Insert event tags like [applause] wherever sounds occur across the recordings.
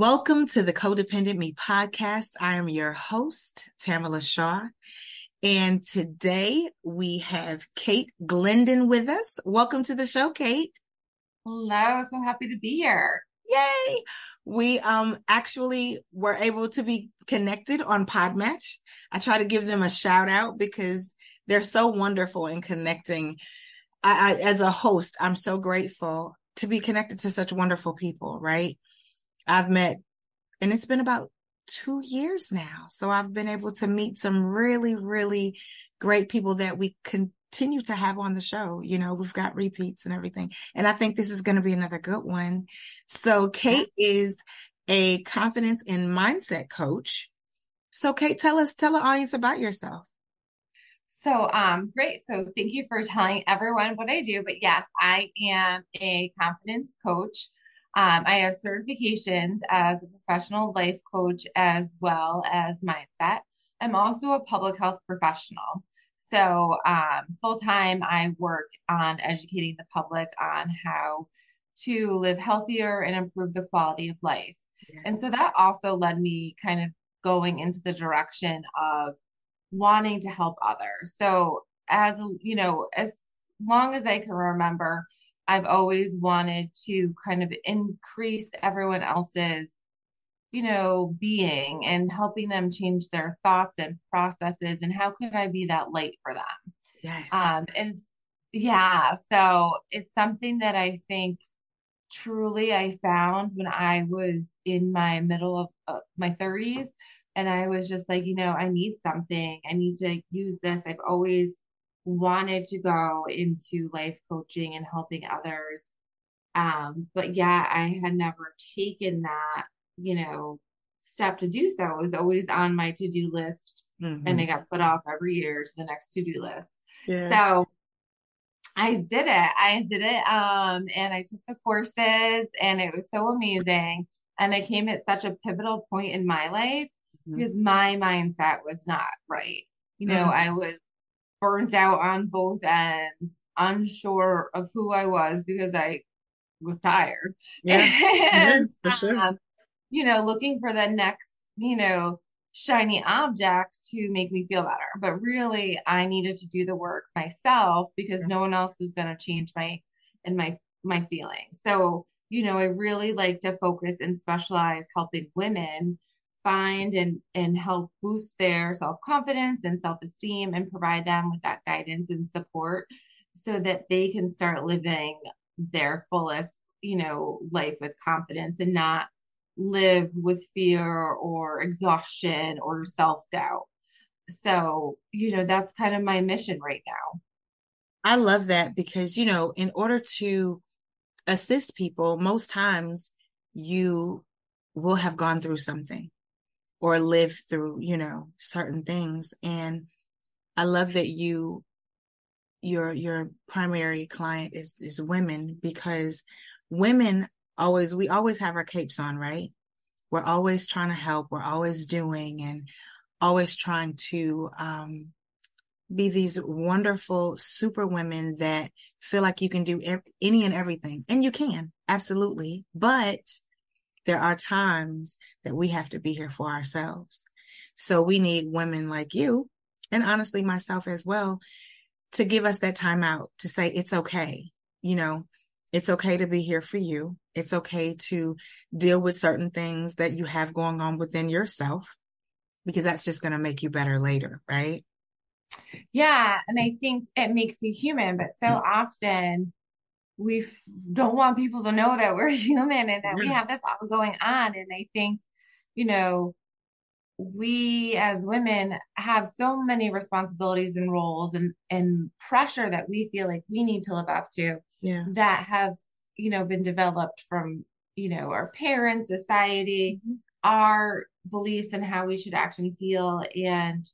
Welcome to the Codependent Me podcast. I am your host, Tamala Shaw. And today we have Kate Glendon with us. Welcome to the show, Kate. Hello, so happy to be here. Yay! We um actually were able to be connected on Podmatch. I try to give them a shout out because they're so wonderful in connecting. I, I as a host, I'm so grateful to be connected to such wonderful people, right? I've met, and it's been about two years now. So I've been able to meet some really, really great people that we continue to have on the show. You know, we've got repeats and everything. And I think this is going to be another good one. So Kate is a confidence and mindset coach. So Kate, tell us, tell the audience about yourself. So, um, great. So, thank you for telling everyone what I do. But yes, I am a confidence coach. Um, I have certifications as a professional life coach as well as mindset. I'm also a public health professional. So, um, full time, I work on educating the public on how to live healthier and improve the quality of life. Yeah. And so that also led me kind of going into the direction of wanting to help others. So, as you know, as long as I can remember, I've always wanted to kind of increase everyone else's, you know, being and helping them change their thoughts and processes. And how could I be that light for them? Yes. Um, and yeah, so it's something that I think truly I found when I was in my middle of uh, my 30s. And I was just like, you know, I need something. I need to use this. I've always wanted to go into life coaching and helping others. Um, but yeah, I had never taken that, you know, step to do so. It was always on my to do list mm-hmm. and it got put off every year to the next to do list. Yeah. So I did it. I did it. Um, and I took the courses and it was so amazing. And I came at such a pivotal point in my life mm-hmm. because my mindset was not right. You know, mm-hmm. I was burnt out on both ends, unsure of who I was because I was tired. Yeah, [laughs] and, yeah, for sure. Um, you know, looking for the next, you know, shiny object to make me feel better. But really, I needed to do the work myself because yeah. no one else was going to change my and my my feelings. So, you know, I really like to focus and specialize helping women find and and help boost their self-confidence and self-esteem and provide them with that guidance and support so that they can start living their fullest you know life with confidence and not live with fear or exhaustion or self-doubt. So you know that's kind of my mission right now. I love that because you know in order to assist people most times you will have gone through something or live through, you know, certain things. And I love that you your your primary client is is women because women always we always have our capes on, right? We're always trying to help, we're always doing and always trying to um be these wonderful super women that feel like you can do any and everything. And you can, absolutely. But there are times that we have to be here for ourselves. So we need women like you, and honestly, myself as well, to give us that time out to say, it's okay. You know, it's okay to be here for you. It's okay to deal with certain things that you have going on within yourself because that's just going to make you better later, right? Yeah. And I think it makes you human, but so mm. often we don't want people to know that we're [laughs] human and that we have this all going on. And I think, you know, we as women have so many responsibilities and roles and and pressure that we feel like we need to live up to yeah. that have you know, been developed from, you know, our parents, society, mm-hmm. our beliefs and how we should act and feel. And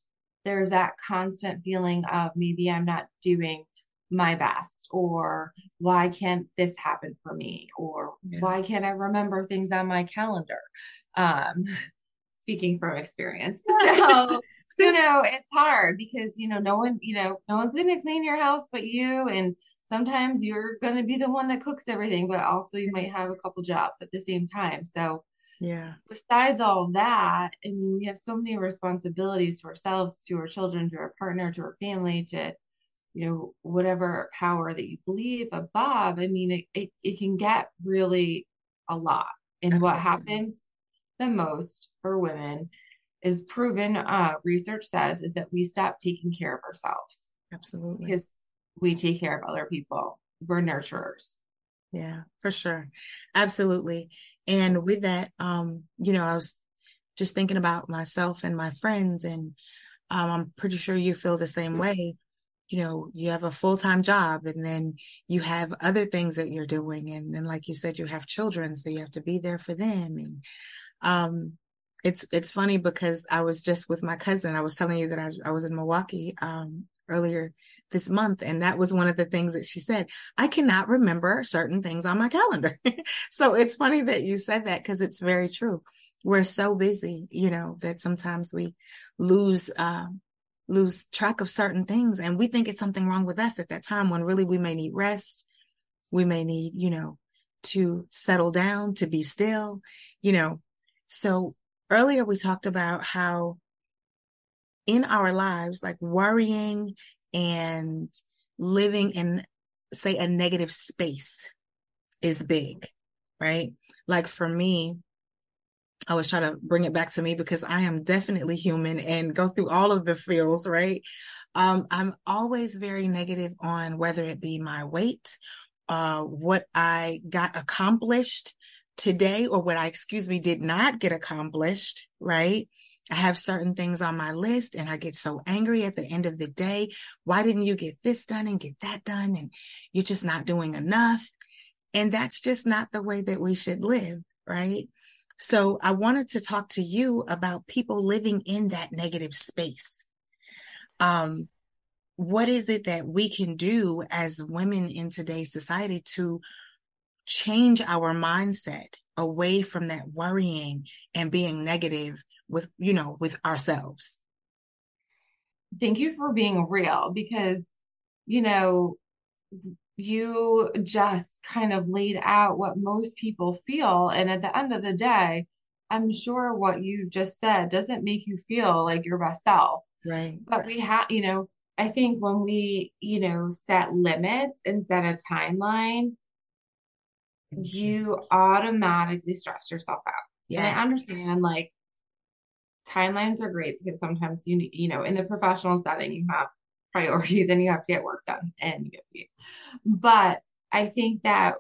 there's that constant feeling of maybe I'm not doing my best or why can't this happen for me? Or yeah. why can't i remember things on my calendar? Um [laughs] speaking from experience. [laughs] So you know it's hard because you know no one you know no one's going to clean your house but you and sometimes you're going to be the one that cooks everything but also you might have a couple jobs at the same time. So yeah. besides all that i mean we have so many responsibilities to ourselves to our children to our partner to our family to you know whatever power that you believe above i mean it, it, it can get really a lot. And Absolutely. what happens the most for women is proven uh, research says is that we stop taking care of ourselves absolutely. because we take care of other people. We're nurturers. Yeah for sure. Absolutely. And with that um you know i was just thinking about myself and my friends and um, i'm pretty sure you feel the same way you know you have a full-time job and then you have other things that you're doing and then like you said you have children so you have to be there for them and um it's it's funny because I was just with my cousin. I was telling you that I, I was in Milwaukee um, earlier this month, and that was one of the things that she said. I cannot remember certain things on my calendar. [laughs] so it's funny that you said that because it's very true. We're so busy, you know, that sometimes we lose uh, lose track of certain things, and we think it's something wrong with us at that time when really we may need rest. We may need, you know, to settle down, to be still, you know. So earlier we talked about how in our lives, like worrying and living in, say, a negative space is big, right? Like for me, I was trying to bring it back to me because I am definitely human and go through all of the feels, right? Um, I'm always very negative on whether it be my weight, uh, what I got accomplished, today or what I, excuse me, did not get accomplished, right? I have certain things on my list and I get so angry at the end of the day. Why didn't you get this done and get that done? And you're just not doing enough. And that's just not the way that we should live, right? So I wanted to talk to you about people living in that negative space. Um, what is it that we can do as women in today's society to change our mindset away from that worrying and being negative with, you know, with ourselves. Thank you for being real because, you know, you just kind of laid out what most people feel. And at the end of the day, I'm sure what you've just said doesn't make you feel like your best self. Right. But we have, you know, I think when we, you know, set limits and set a timeline, you automatically stress yourself out. Yeah. And I understand like timelines are great because sometimes you need, you know in the professional setting you have priorities and you have to get work done and you get paid. But I think that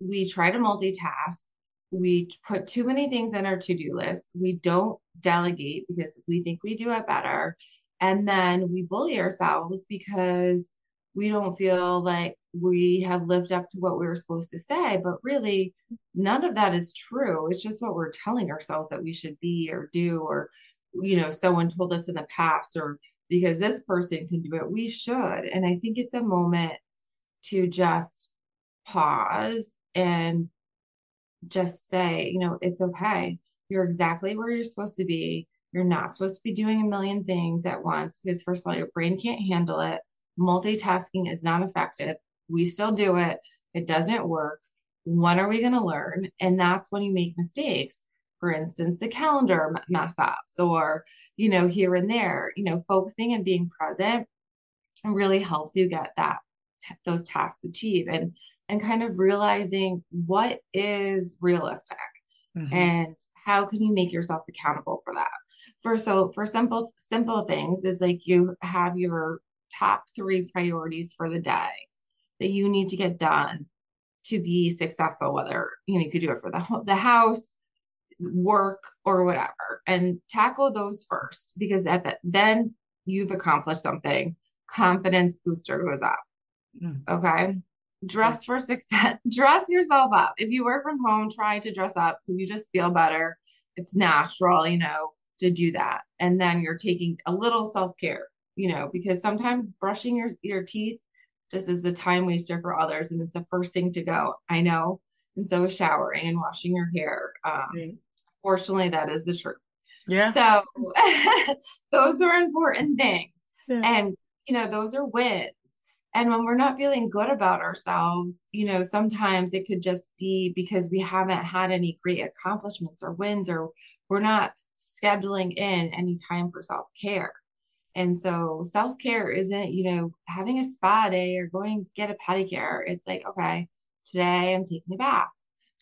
we try to multitask. We put too many things in our to-do list. We don't delegate because we think we do it better. And then we bully ourselves because we don't feel like we have lived up to what we were supposed to say. But really, none of that is true. It's just what we're telling ourselves that we should be or do, or, you know, someone told us in the past, or because this person can do it, we should. And I think it's a moment to just pause and just say, you know, it's okay. You're exactly where you're supposed to be. You're not supposed to be doing a million things at once because, first of all, your brain can't handle it multitasking is not effective. We still do it. It doesn't work. When are we going to learn? And that's when you make mistakes. For instance, the calendar mess ups or, you know, here and there, you know, focusing and being present really helps you get that those tasks achieved and and kind of realizing what is realistic mm-hmm. and how can you make yourself accountable for that for so for simple simple things is like you have your top three priorities for the day that you need to get done to be successful whether you know you could do it for the, the house work or whatever and tackle those first because at the, then you've accomplished something confidence booster goes up mm. okay dress for success, [laughs] dress yourself up. If you work from home, try to dress up because you just feel better. It's natural, you know, to do that. And then you're taking a little self-care, you know, because sometimes brushing your, your teeth just is a time waster for others. And it's the first thing to go. I know. And so is showering and washing your hair. Um, right. Fortunately, that is the truth. Yeah. So [laughs] those are important things. Yeah. And, you know, those are wins. And when we're not feeling good about ourselves, you know, sometimes it could just be because we haven't had any great accomplishments or wins, or we're not scheduling in any time for self care. And so self care isn't, you know, having a spa day or going get a pedicure. It's like, okay, today I'm taking a bath.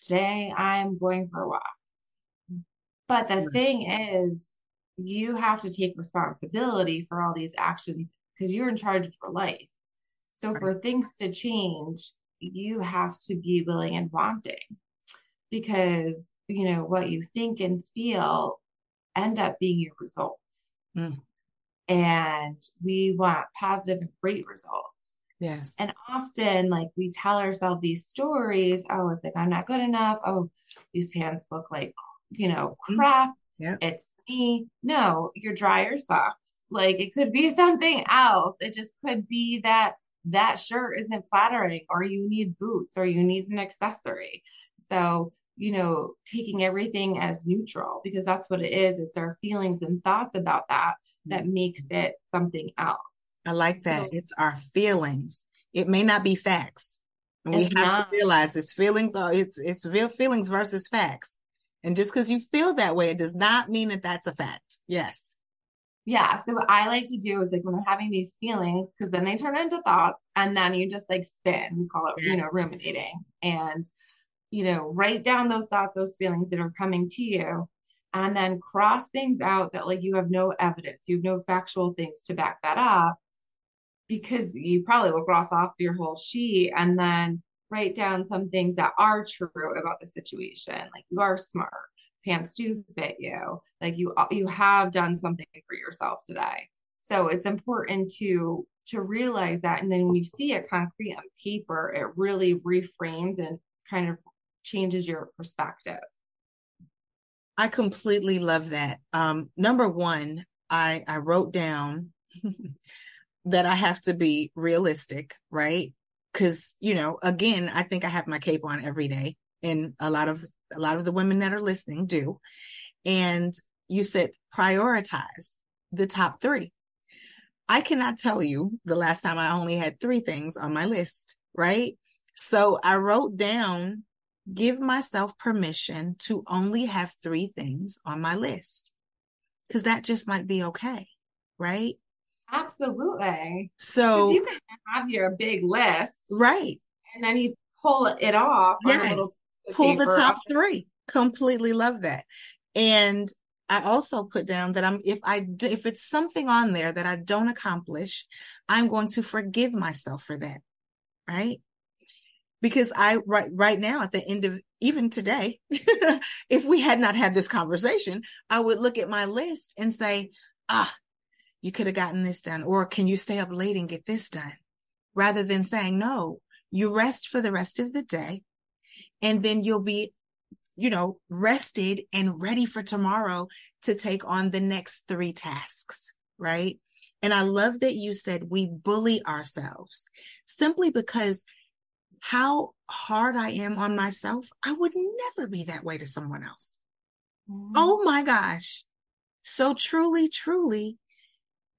Today I'm going for a walk. But the thing is, you have to take responsibility for all these actions because you're in charge of your life. So right. for things to change, you have to be willing and wanting because, you know, what you think and feel end up being your results. Mm. And we want positive and great results. Yes. And often, like, we tell ourselves these stories oh, it's like, I'm not good enough. Oh, these pants look like, you know, mm. crap. Yeah. It's me. No, your dryer sucks. Like, it could be [laughs] something else. It just could be that that shirt isn't flattering or you need boots or you need an accessory. So, you know, taking everything as neutral because that's what it is. It's our feelings and thoughts about that that makes it something else. I like that. So, it's our feelings. It may not be facts. And we have not. to realize it's feelings or it's it's real feelings versus facts. And just because you feel that way, it does not mean that that's a fact. Yes. Yeah. So what I like to do is like when I'm having these feelings, because then they turn into thoughts and then you just like spin. We call it, you know, ruminating. And, you know, write down those thoughts, those feelings that are coming to you, and then cross things out that like you have no evidence, you have no factual things to back that up. Because you probably will cross off your whole sheet and then write down some things that are true about the situation. Like you are smart. Pants do fit you. Like you you have done something for yourself today. So it's important to to realize that. And then when you see it concrete on paper it really reframes and kind of changes your perspective. I completely love that. Um number one i i wrote down [laughs] that i have to be realistic right because you know again i think i have my cape on every day and a lot of a lot of the women that are listening do. And you said prioritize the top three. I cannot tell you the last time I only had three things on my list, right? So I wrote down, give myself permission to only have three things on my list because that just might be okay, right? Absolutely. So you can have your big list, right? And then you pull it off yes pull the top three. Completely love that. And I also put down that I'm if I if it's something on there that I don't accomplish, I'm going to forgive myself for that. Right? Because I right right now at the end of even today, [laughs] if we had not had this conversation, I would look at my list and say, "Ah, you could have gotten this done or can you stay up late and get this done?" Rather than saying, "No, you rest for the rest of the day and then you'll be you know rested and ready for tomorrow to take on the next three tasks right and i love that you said we bully ourselves simply because how hard i am on myself i would never be that way to someone else mm-hmm. oh my gosh so truly truly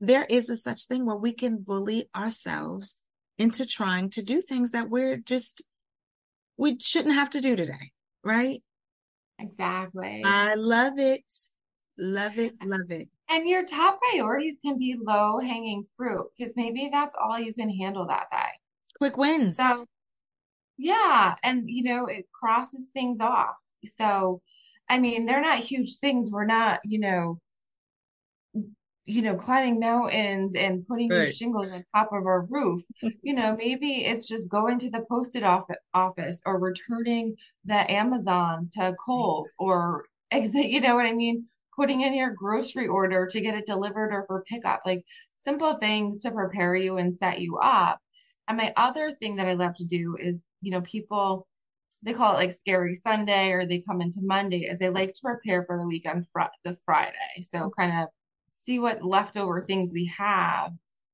there is a such thing where we can bully ourselves into trying to do things that we're just we shouldn't have to do today, right? Exactly. I love it. Love it. Love it. And your top priorities can be low hanging fruit because maybe that's all you can handle that day. Quick wins. So, yeah. And, you know, it crosses things off. So, I mean, they're not huge things. We're not, you know, you know, climbing mountains and putting right. shingles on top of our roof. [laughs] you know, maybe it's just going to the posted office or returning the Amazon to Kohl's or exit, you know what I mean? Putting in your grocery order to get it delivered or for pickup, like simple things to prepare you and set you up. And my other thing that I love to do is, you know, people they call it like scary Sunday or they come into Monday as they like to prepare for the weekend fr- the Friday. So mm-hmm. kind of see what leftover things we have.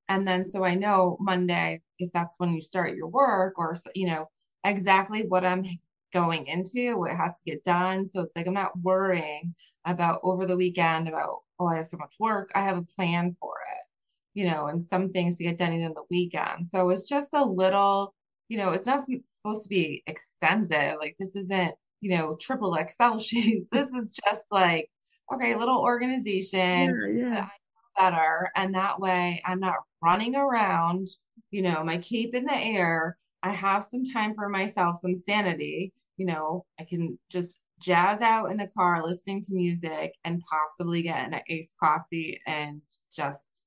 And then so I know Monday, if that's when you start your work or, you know, exactly what I'm going into, what has to get done. So it's like I'm not worrying about over the weekend about, oh, I have so much work. I have a plan for it, you know, and some things to get done in the weekend. So it's just a little, you know, it's not supposed to be extensive. Like this isn't, you know, triple Excel [laughs] sheets. This is just like, okay, little organization. Yeah, yeah. Better. And that way I'm not running around, you know, my cape in the air. I have some time for myself, some sanity. You know, I can just jazz out in the car listening to music and possibly get an iced coffee and just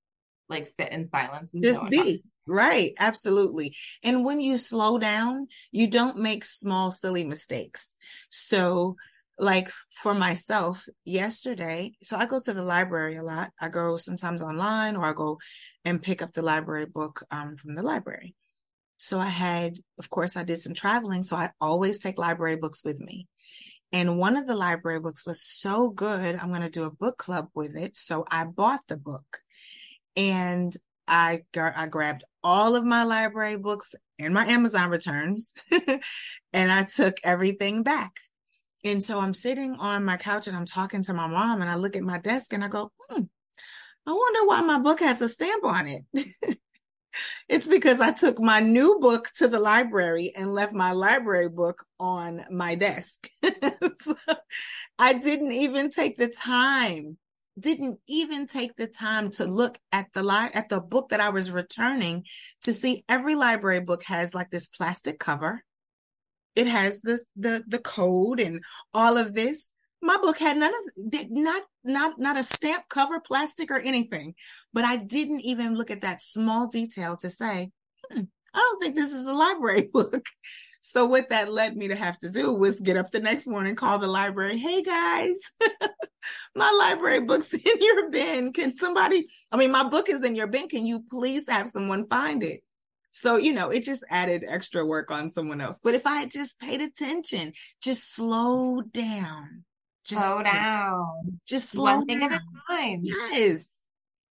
like sit in silence just be right absolutely and when you slow down you don't make small silly mistakes so like for myself yesterday so i go to the library a lot. I go sometimes online or i go and pick up the library book um, from the library. So i had of course i did some traveling so i always take library books with me. And one of the library books was so good i'm going to do a book club with it so i bought the book. And I got, I grabbed all of my library books and my Amazon returns [laughs] and I took everything back. And so I'm sitting on my couch and I'm talking to my mom and I look at my desk and I go, hmm, I wonder why my book has a stamp on it. [laughs] it's because I took my new book to the library and left my library book on my desk. [laughs] so I didn't even take the time didn't even take the time to look at the li- at the book that I was returning to see every library book has like this plastic cover. It has the the the code and all of this. My book had none of not not not a stamp cover, plastic or anything. But I didn't even look at that small detail to say, hmm, I don't think this is a library [laughs] book. So what that led me to have to do was get up the next morning, call the library. Hey guys, [laughs] my library book's in your bin. Can somebody, I mean, my book is in your bin. Can you please have someone find it? So, you know, it just added extra work on someone else. But if I had just paid attention, just slow down. Just slow down. Just slow One thing down. at a time. Yes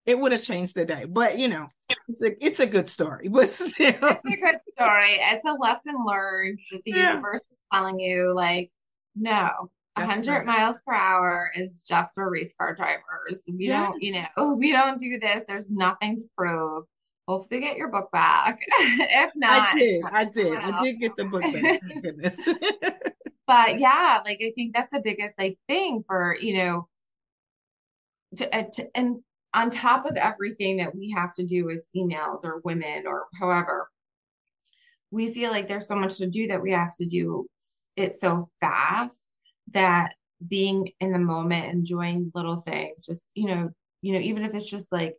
it would have changed the day. But you know, it's a it's a good story. But [laughs] still. it's a good story. It's a lesson learned that the yeah. universe is telling you, like, no, hundred miles per hour is just for race car drivers. We yes. don't, you know, [laughs] we don't do this. There's nothing to prove. Hopefully, get your book back. [laughs] if not, I did. I did. I did get the book back. Goodness. [laughs] but yeah, like I think that's the biggest like thing for you know to, uh, to, and on top of everything that we have to do as females or women or however, we feel like there's so much to do that we have to do it so fast that being in the moment, enjoying little things, just, you know, you know, even if it's just like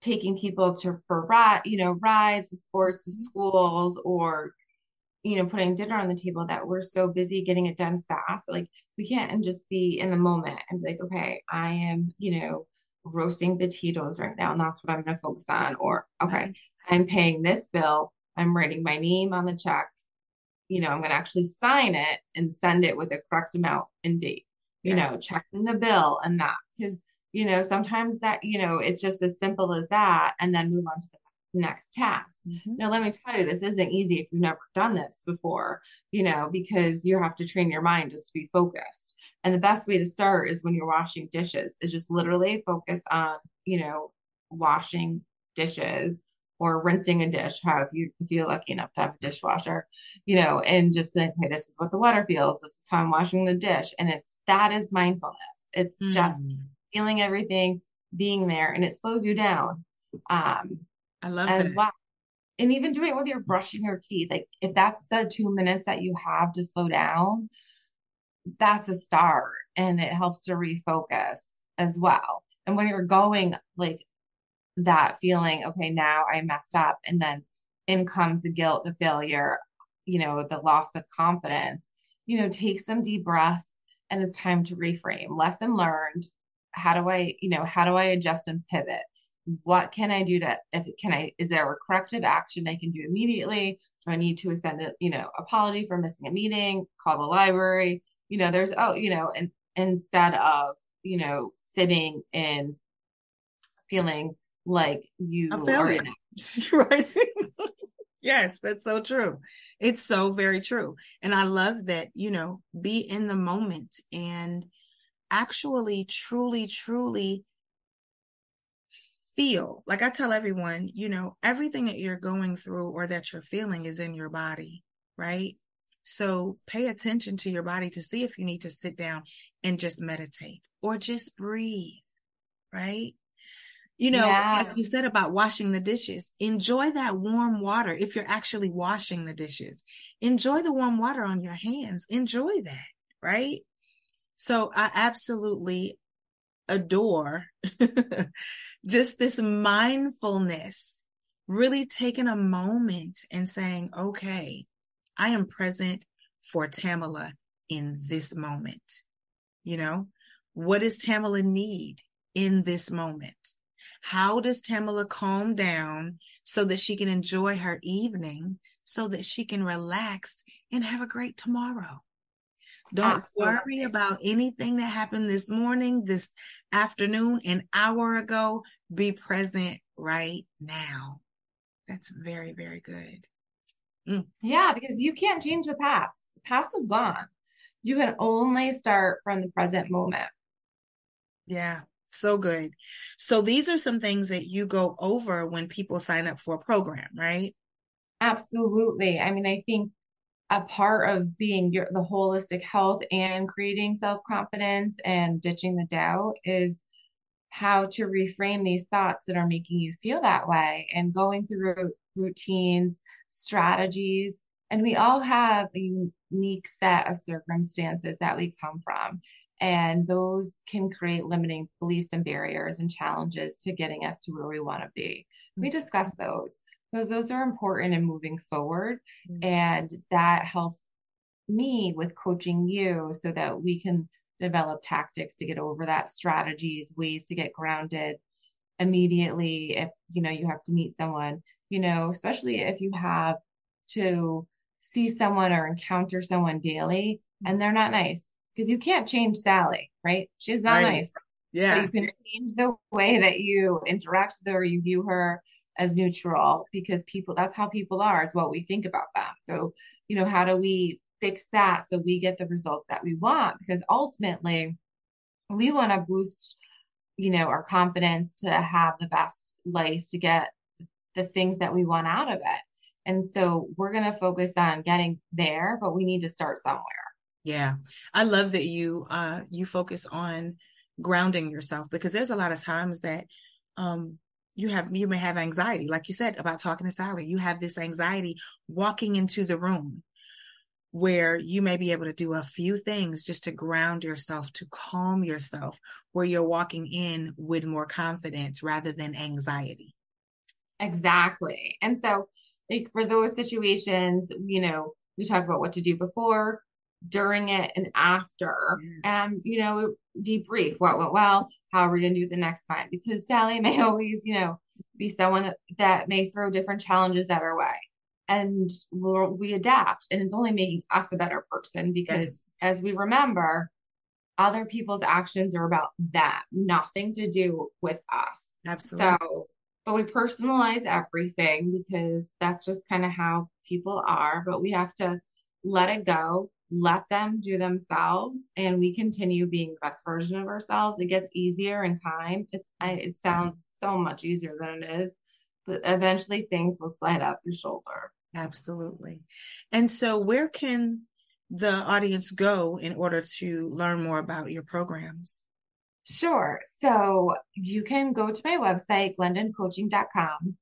taking people to for ride, you know, rides, sports, to mm-hmm. schools, or you know, putting dinner on the table that we're so busy getting it done fast. Like we can't and just be in the moment and be like, okay, I am, you know, roasting potatoes right now and that's what I'm going to focus on or okay mm-hmm. I'm paying this bill I'm writing my name on the check you know I'm going to actually sign it and send it with a correct amount and date you yes. know checking the bill and that because you know sometimes that you know it's just as simple as that and then move on to the next task. Mm-hmm. Now, let me tell you, this isn't easy if you've never done this before, you know, because you have to train your mind just to be focused. And the best way to start is when you're washing dishes, is just literally focus on, you know, washing dishes or rinsing a dish, how if you if you're lucky enough to have a dishwasher, you know, and just think, hey, this is what the water feels, this is how I'm washing the dish. And it's that is mindfulness. It's mm. just feeling everything, being there, and it slows you down. Um, I love as that. well. And even doing it with your brushing your teeth, like if that's the two minutes that you have to slow down, that's a start and it helps to refocus as well. And when you're going like that feeling, okay, now I messed up, and then in comes the guilt, the failure, you know, the loss of confidence, you know, take some deep breaths and it's time to reframe. Lesson learned. How do I, you know, how do I adjust and pivot? what can I do to if can I is there a corrective action I can do immediately? Do I need to send a you know apology for missing a meeting? Call the library? You know, there's oh you know, and instead of you know sitting and feeling like you are in [laughs] right? yes, that's so true. It's so very true. And I love that, you know, be in the moment and actually truly, truly feel. Like I tell everyone, you know, everything that you're going through or that you're feeling is in your body, right? So pay attention to your body to see if you need to sit down and just meditate or just breathe, right? You know, yeah like you said about washing the dishes, enjoy that warm water if you're actually washing the dishes. Enjoy the warm water on your hands. Enjoy that, right? So I absolutely adore [laughs] just this mindfulness, really taking a moment and saying, okay, I am present for Tamala in this moment. You know, what does Tamala need in this moment? How does Tamala calm down so that she can enjoy her evening, so that she can relax and have a great tomorrow? Don't absolutely worry about anything that happened this morning, this afternoon, an hour ago. Be present right now. That's very, very good. Mm, yeah because you can't change the past the past is gone you can only start from the present moment yeah, so good. So these are some things that you go over when people sign up for a program, right? absolutely I mean I think a part of being your the holistic health and creating self-confidence and ditching the doubt is how to reframe these thoughts that are making you feel that way and going through routines, strategies. And we all have a unique set of circumstances that we come from. And those can create limiting beliefs and barriers and challenges to getting us to where we want to be. We mm. discuss those because those are important in moving forward. Yes. And that helps me with coaching you so that we can develop tactics to get over that strategies ways to get grounded immediately if you know you have to meet someone you know especially if you have to see someone or encounter someone daily and they're not nice because you can't change Sally right she's not Right. nice Yeah, you can change the way that you interact with her, you view her as neutral because people, that's how people are, is what we think about them. So, you know, how do we fix that so we get the results that we want? Because ultimately, we want to boost, you know, our confidence to have the best life, to get the things that we want out of it. And so we're going to focus on getting there, but we need to start somewhere. yeah. I love that you uh you focus on grounding yourself because there's a lot of times that um you have you may have anxiety, like you said about talking to Sally. You have this anxiety walking into the room where you may be able to do a few things just to ground yourself, to calm yourself, where you're walking in with more confidence rather than anxiety. Exactly. And so, like for those situations, you know, we talk about what to do before, during it, and after. Yes. And, you know, debrief what went well, how are we going to do it the next time? Because Sally [laughs] may always, you know, be someone that, that may throw different challenges at our way. And we'll, we adapt, and it's only making us a better person because, Yes, as we remember, other people's actions are about that, nothing to do with us. absolutely. So, but we personalize everything because that's just kind of how people are. But we have to let it go, let them do themselves, and we continue being the best version of ourselves. It gets easier in time. It's I, it mm-hmm. sounds so much easier than it is, but eventually things will slide up your shoulder. Absolutely. And so, where can the audience go in order to learn more about your programs? Sure. So you can go to my website, glendoncoaching.com,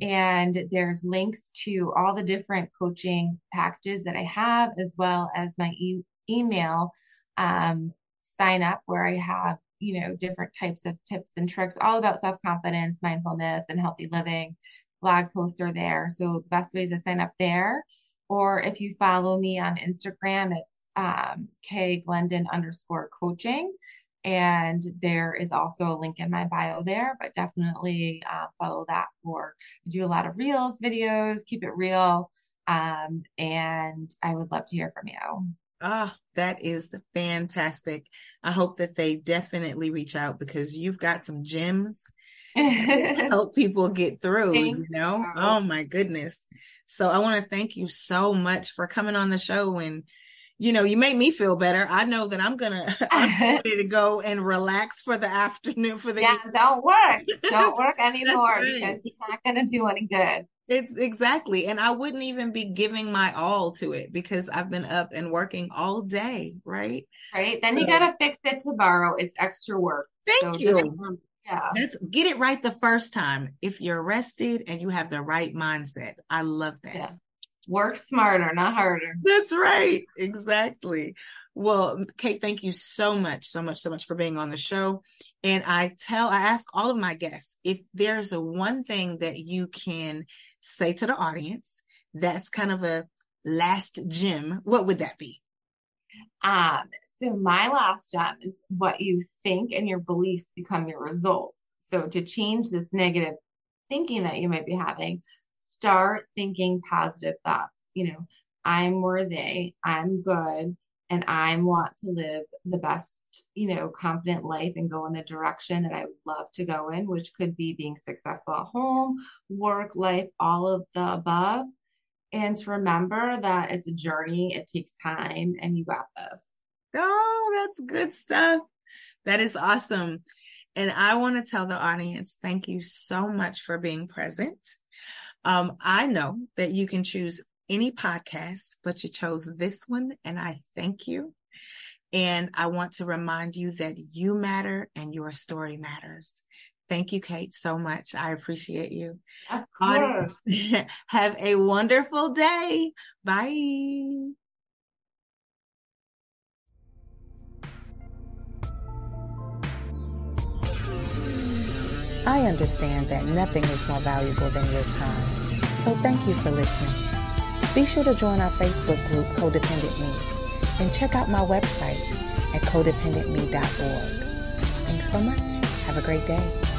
and there's links to all the different coaching packages that I have, as well as my e- email um, sign up where I have, you know, different types of tips and tricks all about self confidence, mindfulness, and healthy living. Blog posts are there. So best ways to sign up there. Or if you follow me on Instagram, it's um, K Glendon underscore coaching And there is also a link in my bio there, but definitely uh, follow that for I do a lot of reels, videos, keep it real. Um, and I would love to hear from you. Ah, oh, that is fantastic. I hope that they definitely reach out because you've got some gems [laughs] help people get through, you know? Oh my goodness. So I want to thank you so much for coming on the show and you know, you make me feel better. I know that I'm gonna [laughs] I'm [laughs] ready to go and relax for the afternoon for the Yeah, don't work. Don't work [laughs] anymore right. because it's not gonna do any good. It's exactly. And I wouldn't even be giving my all to it because I've been up and working all day, right? Right. Then so, you got to fix it tomorrow. It's extra work. Thank so you. Just, yeah. Let's get it right the first time. If you're rested and you have the right mindset. I love that. Yeah. Work smarter, not harder. That's right. Exactly. Well, Kate, thank you so much, so much, so much for being on the show. And I tell, I ask all of my guests if there's a one thing that you can say to the audience that's kind of a last gem, what would that be? Um, so my last gem is what you think and your beliefs become your results. So to change this negative thinking that you might be having, start thinking positive thoughts. You know, I'm worthy, I'm good, and I want to live the best, you know, confident life and go in the direction that I would love to go in, which could be being successful at home, work, life, all of the above. And to remember that it's a journey, it takes time, and you got this. Oh, that's good stuff. That is awesome. And I want to tell the audience thank you so much for being present. Um, I know that you can choose any podcast, but you chose this one, and I thank you. And I want to remind you that you matter and your story matters. Thank you, Kate, so much. I appreciate you. Of course. [laughs] Have a wonderful day. Bye. I understand that nothing is more valuable than your time. So thank you for listening. Be sure to join our Facebook group, Codependent Me, and check out my website at codependentme.org. Thanks so much. Have a great day.